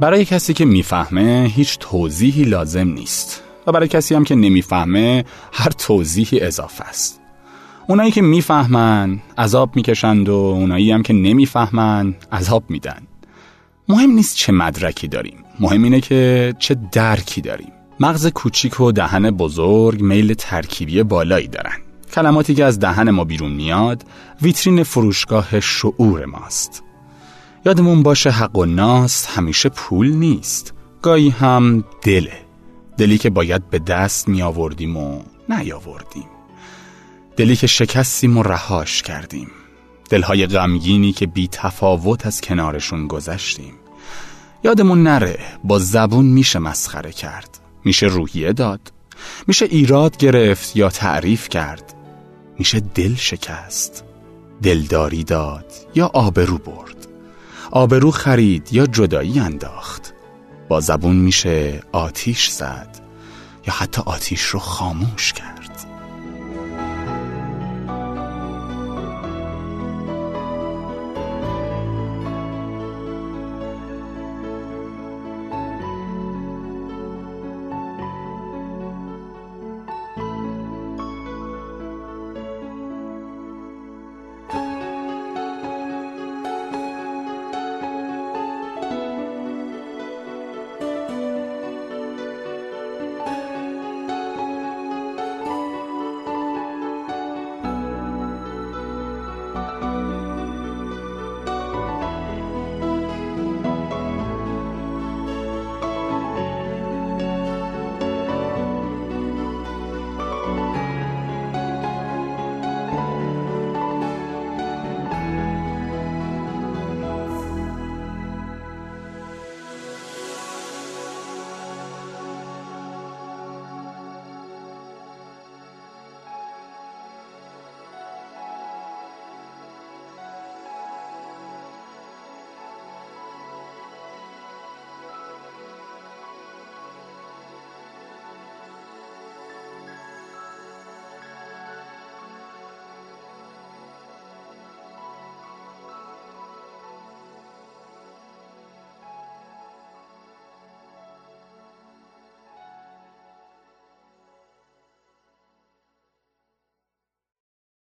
برای کسی که می‌فهمه هیچ توضیحی لازم نیست و برای کسی هم که نمی‌فهمه هر توضیحی اضافه است. اونایی که می‌فهمن عذاب می‌کشند و اونایی هم که نمی‌فهمن عذاب میدن. مهم نیست چه مدرکی داریم مهم اینه که چه درکی داریم. مغز کوچیک و دهن بزرگ میل ترکیبی بالایی دارن. کلماتی که از دهن ما بیرون میاد ویترین فروشگاه شعور ماست. یادمون باشه حق و ناس همیشه پول نیست. گاهی هم دله. دلی که باید به دست می آوردیم و نیاوردیم. دلی که شکستیم و رهاش کردیم. دلهای غمگینی که بی تفاوت از کنارشون گذشتیم. یادمون نره با زبون میشه مسخره کرد. میشه روحیه داد. میشه ایراد گرفت یا تعریف کرد. میشه دل شکست. دلداری داد یا آبرو برد. آبرو خرید یا جدایی انداخت. با زبون میشه آتیش زد یا حتی آتیش رو خاموش کرد.